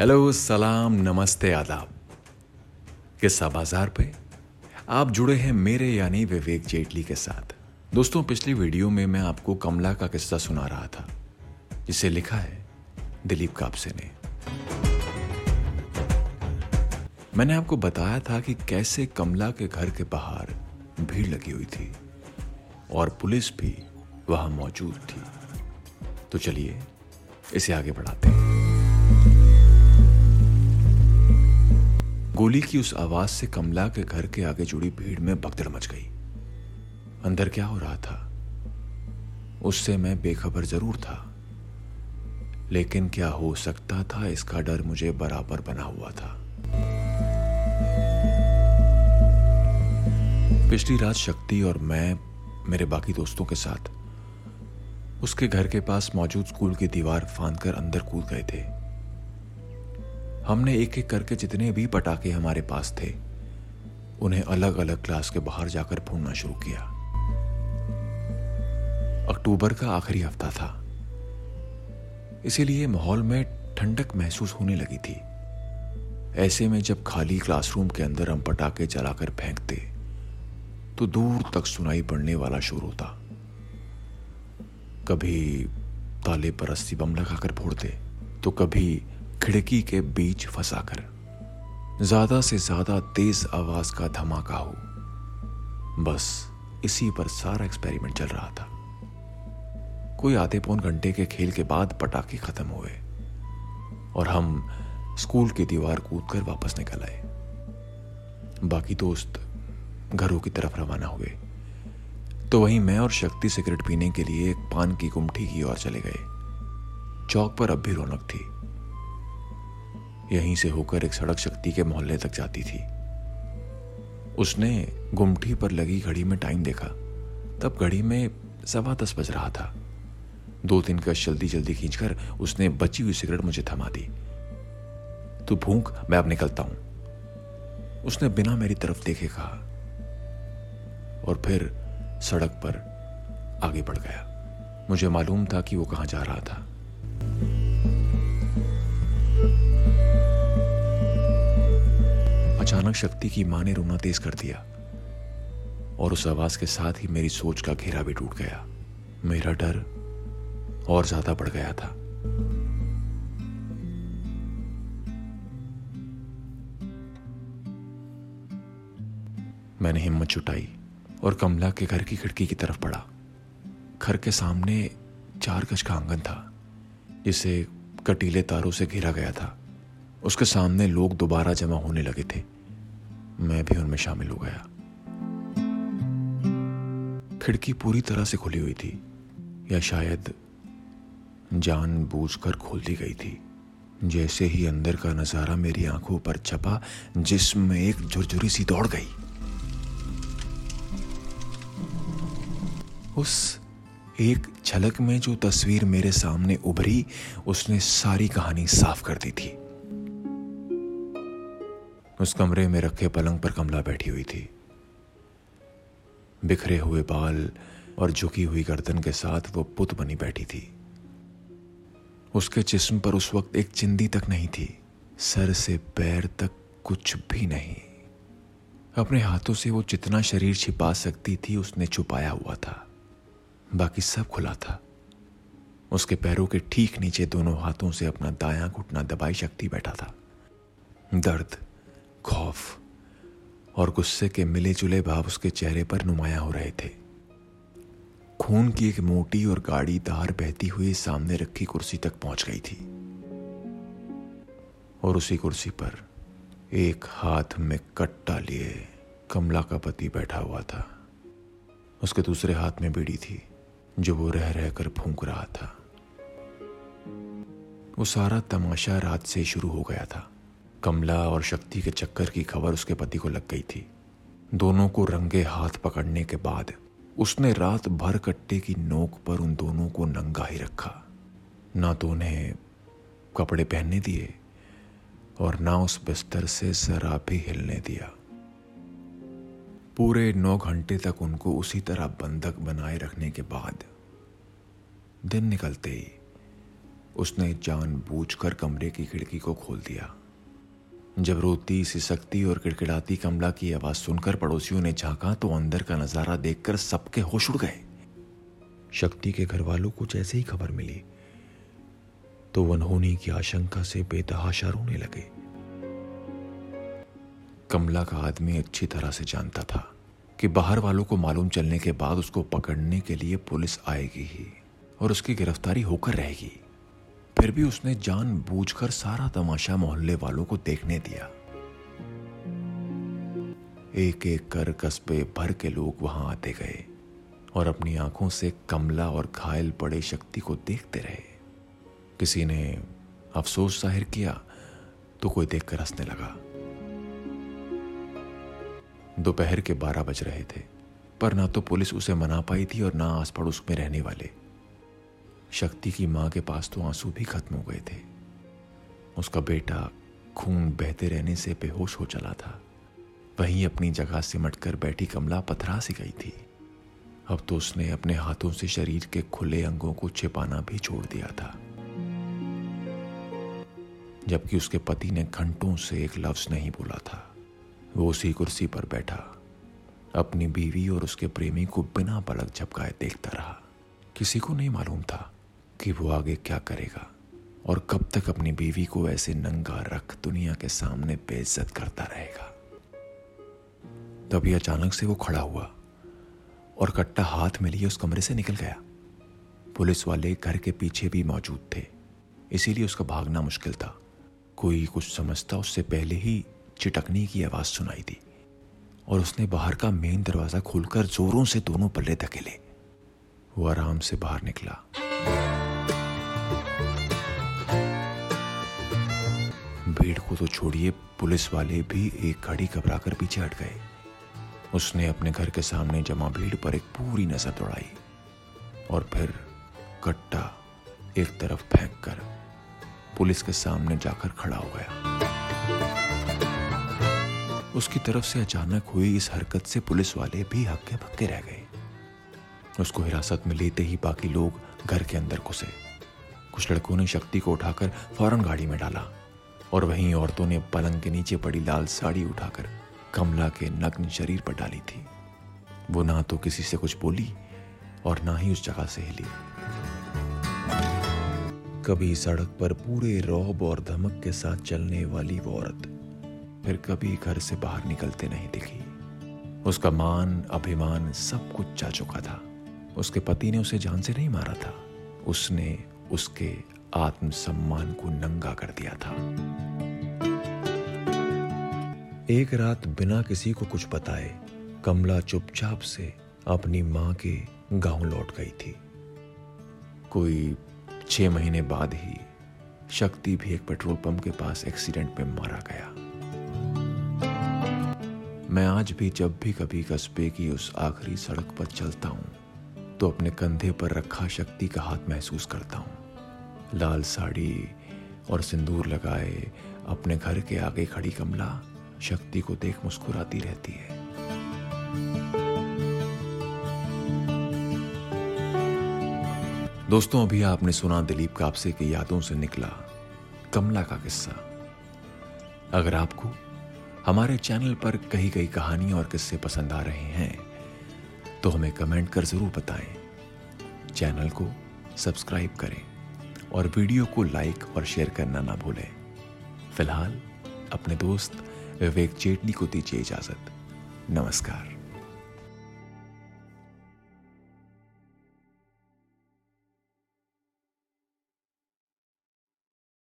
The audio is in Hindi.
हेलो, सलाम, नमस्ते, आदाब। किस्सा बाज़ार पे? आप जुड़े हैं मेरे यानी विवेक जेटली के साथ। दोस्तों, पिछली वीडियो में मैं आपको कमला का किस्सा सुना रहा था, जिसे लिखा है दिलीप कापसे ने। मैंने आपको बताया था कि कैसे कमला के घर के बाहर भीड़ लगी हुई थी, और पुलिस भी वहाँ मौजूद थी। तो चलिए, इसे आगे बढ़ाते हैं। गोली की उस आवाज़ से कमला के घर के आगे जुड़ी भीड़ में भगदड़ मच गई। अंदर क्या हो रहा था? उससे मैं बेखबर ज़रूर था। लेकिन क्या हो सकता था? इसका डर मुझे बराबर बना हुआ था। पिछली रात शक्ति और मैं, मेरे बाकी दोस्तों के साथ, उसके घर के पास मौजूद स्कूल की दीवार फांद कर अंदर कूद गए थे। हमने एक एक करके जितने भी पटाखे हमारे पास थे, उन्हें अलग अलग क्लास के बाहर जाकर फोड़ना शुरू किया। अक्टूबर का आखिरी हफ़्ता था। इसीलिए माहौल में ठंडक महसूस होने लगी थी। ऐसे में जब खाली क्लासरूम के अंदर हम पटाखे चलाकर फेंकते तो दूर तक सुनाई पड़ने वाला शोर होता। कभी ताले पर रस्सी बम लगाकर फोड़ते तो कभी खिड़की के बीच फंसाकर ज़्यादा से ज़्यादा तेज आवाज़ का धमाका हो। बस इसी पर सारा एक्सपेरिमेंट चल रहा था। कोई आधे पौन घंटे के खेल के बाद पटाखे खत्म हुए और हम स्कूल की दीवार कूद कर वापस निकल आए। बाकी दोस्त घरों की तरफ़ रवाना हुए। तो वहीं मैं और शक्ति सिगरेट पीने के लिए एक पान की गुमठी की ओर चले गए। चौक पर अब भी रौनक थी। यहीं से होकर एक सड़क शक्ति के मोहल्ले तक जाती थी। उसने गुमठी पर लगी घड़ी में टाइम देखा। तब घड़ी में सवा दस बज रहा था। दो तीन कश जल्दी जल्दी खींचकर उसने बची हुई सिगरेट मुझे थमा दी। तू भूख, मैं अब निकलता हूँ। उसने बिना मेरी तरफ़ देखे कहा और फिर सड़क पर आगे बढ़ गया। मुझे मालूम था कि वो कहाँ जा रहा था। अचानक शक्ति की माँ ने रोना तेज कर दिया और उस आवाज़ के साथ ही मेरी सोच का घेरा भी टूट गया। मेरा डर और ज़्यादा बढ़ गया था। मैंने हिम्मत जुटाई और कमला के घर की खिड़की की तरफ़ पड़ा। घर के सामने चार गज का आँगन था, जिसे कटीले तारों से घिरा गया था। उसके सामने लोग दोबारा जमा होने लगे थे। मैं भी उनमें शामिल हो गया। खिड़की पूरी तरह से खुली हुई थी, या शायद जान बूझकर खोल दी गई थी। जैसे ही अंदर का नज़ारा मेरी आँखों पर छपा, जिसमें एक झुरझुरी सी दौड़ गई। उस एक झलक में जो तस्वीर मेरे सामने उभरी, उसने सारी कहानी साफ़ कर दी थी। उस कमरे में रखे पलंग पर कमला बैठी हुई थी। बिखरे हुए बाल और झुकी हुई गर्दन के साथ वो पुत बनी बैठी थी। उसके जिस्म पर उस वक्त एक चिंदी तक नहीं थी। सर से पैर तक कुछ भी नहीं। अपने हाथों से वो जितना शरीर छिपा सकती थी, उसने छुपाया हुआ था। बाकी सब खुला था। उसके पैरों के ठीक नीचे दोनों हाथों से अपना दायां घुटना दबाई शक्ति बैठा था। दर्द खौफ और गुस्से के मिले जुले भाव उसके चेहरे पर नुमाया हो रहे थे। खून की एक मोटी और गाड़ी दार बहती हुई सामने रखी कुर्सी तक पहुँच गई थी। और उसी कुर्सी पर एक हाथ में कट्टा लिए कमला का पति बैठा हुआ था। उसके दूसरे हाथ में बीड़ी थी, जो वो रह रहकर फूंक रहा था। वो सारा तमाशा रात से शुरू हो गया था। कमला और शक्ति के चक्कर की खबर उसके पति को लग गई थी। दोनों को रंगे हाथ पकड़ने के बाद उसने रात भर कट्टे की नोक पर उन दोनों को नंगा ही रखा। ना तो उन्हें कपड़े पहनने दिए और ना उस बिस्तर से जरा भी हिलने दिया। पूरे नौ घंटे तक उनको उसी तरह बंधक बनाए रखने के बाद दिन निकलते ही उसने जानबूझकर कमरे की खिड़की को खोल दिया। जब रोती, सिसकती और किड़किड़ाती कमला की आवाज़ सुनकर पड़ोसियों ने झांका तो अंदर का नज़ारा देखकर सबके होश उड़ गए। शक्ति के घर वालों को जैसे ही खबर मिली तो वनहोनी की आशंका से बेतहाशा रोने लगे। कमला का आदमी अच्छी तरह से जानता था कि बाहर वालों को मालूम चलने के बाद उसको पकड़ने के लिए पुलिस आएगी ही और उसकी गिरफ्तारी होकर रहेगी। फिर भी उसने जान बूझकर सारा तमाशा मोहल्ले वालों को देखने दिया। एक एक कर कस्बे भर के लोग वहाँ आते गए और अपनी आँखों से कमला और घायल पड़े शक्ति को देखते रहे। किसी ने अफसोस ज़ाहिर किया तो कोई देखकर हंसने लगा। दोपहर के बारह बज रहे थे, पर ना तो पुलिस उसे मना पाई थी और ना आस पड़ोस में रहने वाले। शक्ति की माँ के पास तो आँसू भी खत्म हो गए थे। उसका बेटा खून बहते रहने से बेहोश हो चला था। वहीं अपनी जगह सिमट कर बैठी कमला पथरा सी गई थी। अब तो उसने अपने हाथों से शरीर के खुले अंगों को छिपाना भी छोड़ दिया था। जबकि उसके पति ने घंटों से एक लफ्ज नहीं बोला था। वो उसी कुर्सी पर बैठा। अपनी बीवी और उसके प्रेमी को बिना पलक झपकाए देखता रहा। किसी को नहीं मालूम था। कि वो आगे क्या करेगा? और कब तक अपनी बीवी को ऐसे नंगा रख दुनिया के सामने बेइज्जत करता रहेगा? तभी अचानक से वो खड़ा हुआ और कट्टा हाथ में लिए उस कमरे से निकल गया। पुलिस वाले घर के पीछे भी मौजूद थे, इसीलिए उसका भागना मुश्किल था। कोई कुछ समझता उससे पहले ही चिटकने की आवाज़ सुनाई दी और उसने बाहर का मेन दरवाज़ा खोलकर जोरों से दोनों पल्ले धकेले। वो आराम से बाहर निकला। भीड़ को तो छोड़िए, पुलिस वाले भी एक घड़ी घबराकर पीछे हट गए। उसने अपने घर के सामने जमा भीड़ पर एक पूरी नज़र दौड़ाई और फिर कट्टा एक तरफ़ फेंक कर पुलिस के सामने जाकर खड़ा हो गया। उसकी तरफ़ से अचानक हुई इस हरकत से पुलिस वाले भी हक्के भक्के रह गए। उसको हिरासत में लेते ही बाकी लोग घर के अंदर घुसे। कुछ लड़कों ने शक्ति को उठाकर फ़ौरन गाड़ी में डाला। और वहीं औरतों ने पलंग के नीचे पड़ी लाल साड़ी उठाकर कमला के नग्न शरीर पर डाली थी। वो ना तो किसी से कुछ बोली और ना ही उस जगह से हिली। कभी सड़क पर पूरे रौब और धमक के साथ चलने वाली वो औरत फिर कभी घर से बाहर निकलते नहीं दिखी। उसका मान, अभिमान सब कुछ जा चुका था। उसके पति ने उसे जान से नहीं मारा था। उसने उसके आत्मसम्मान को नंगा कर दिया था। एक रात बिना किसी को कुछ बताए, कमला चुपचाप से अपनी माँ के गाँव लौट गई थी। कोई छह महीने बाद ही शक्ति भी एक पेट्रोल पंप के पास एक्सीडेंट में मारा गया। मैं आज भी जब भी कभी कस्बे की उस आखिरी सड़क पर चलता हूँ तो अपने कंधे पर रखा शक्ति का हाथ महसूस करता हूँ। लाल साड़ी और सिंदूर लगाए, अपने घर के आगे खड़ी कमला शक्ति को देख मुस्कुराती रहती है। दोस्तों, अभी आपने सुना दिलीप कापसे की यादों से निकला कमला का किस्सा। अगर आपको हमारे चैनल पर कही गई कहानी और किस्से पसंद आ रहे हैं तो हमें कमेंट कर ज़रूर बताएँ। चैनल को सब्सक्राइब करें। और वीडियो को लाइक और शेयर करना ना भूलें। फ़िलहाल, अपने दोस्त विवेक जेटली को दीजिए इजाज़त। नमस्कार।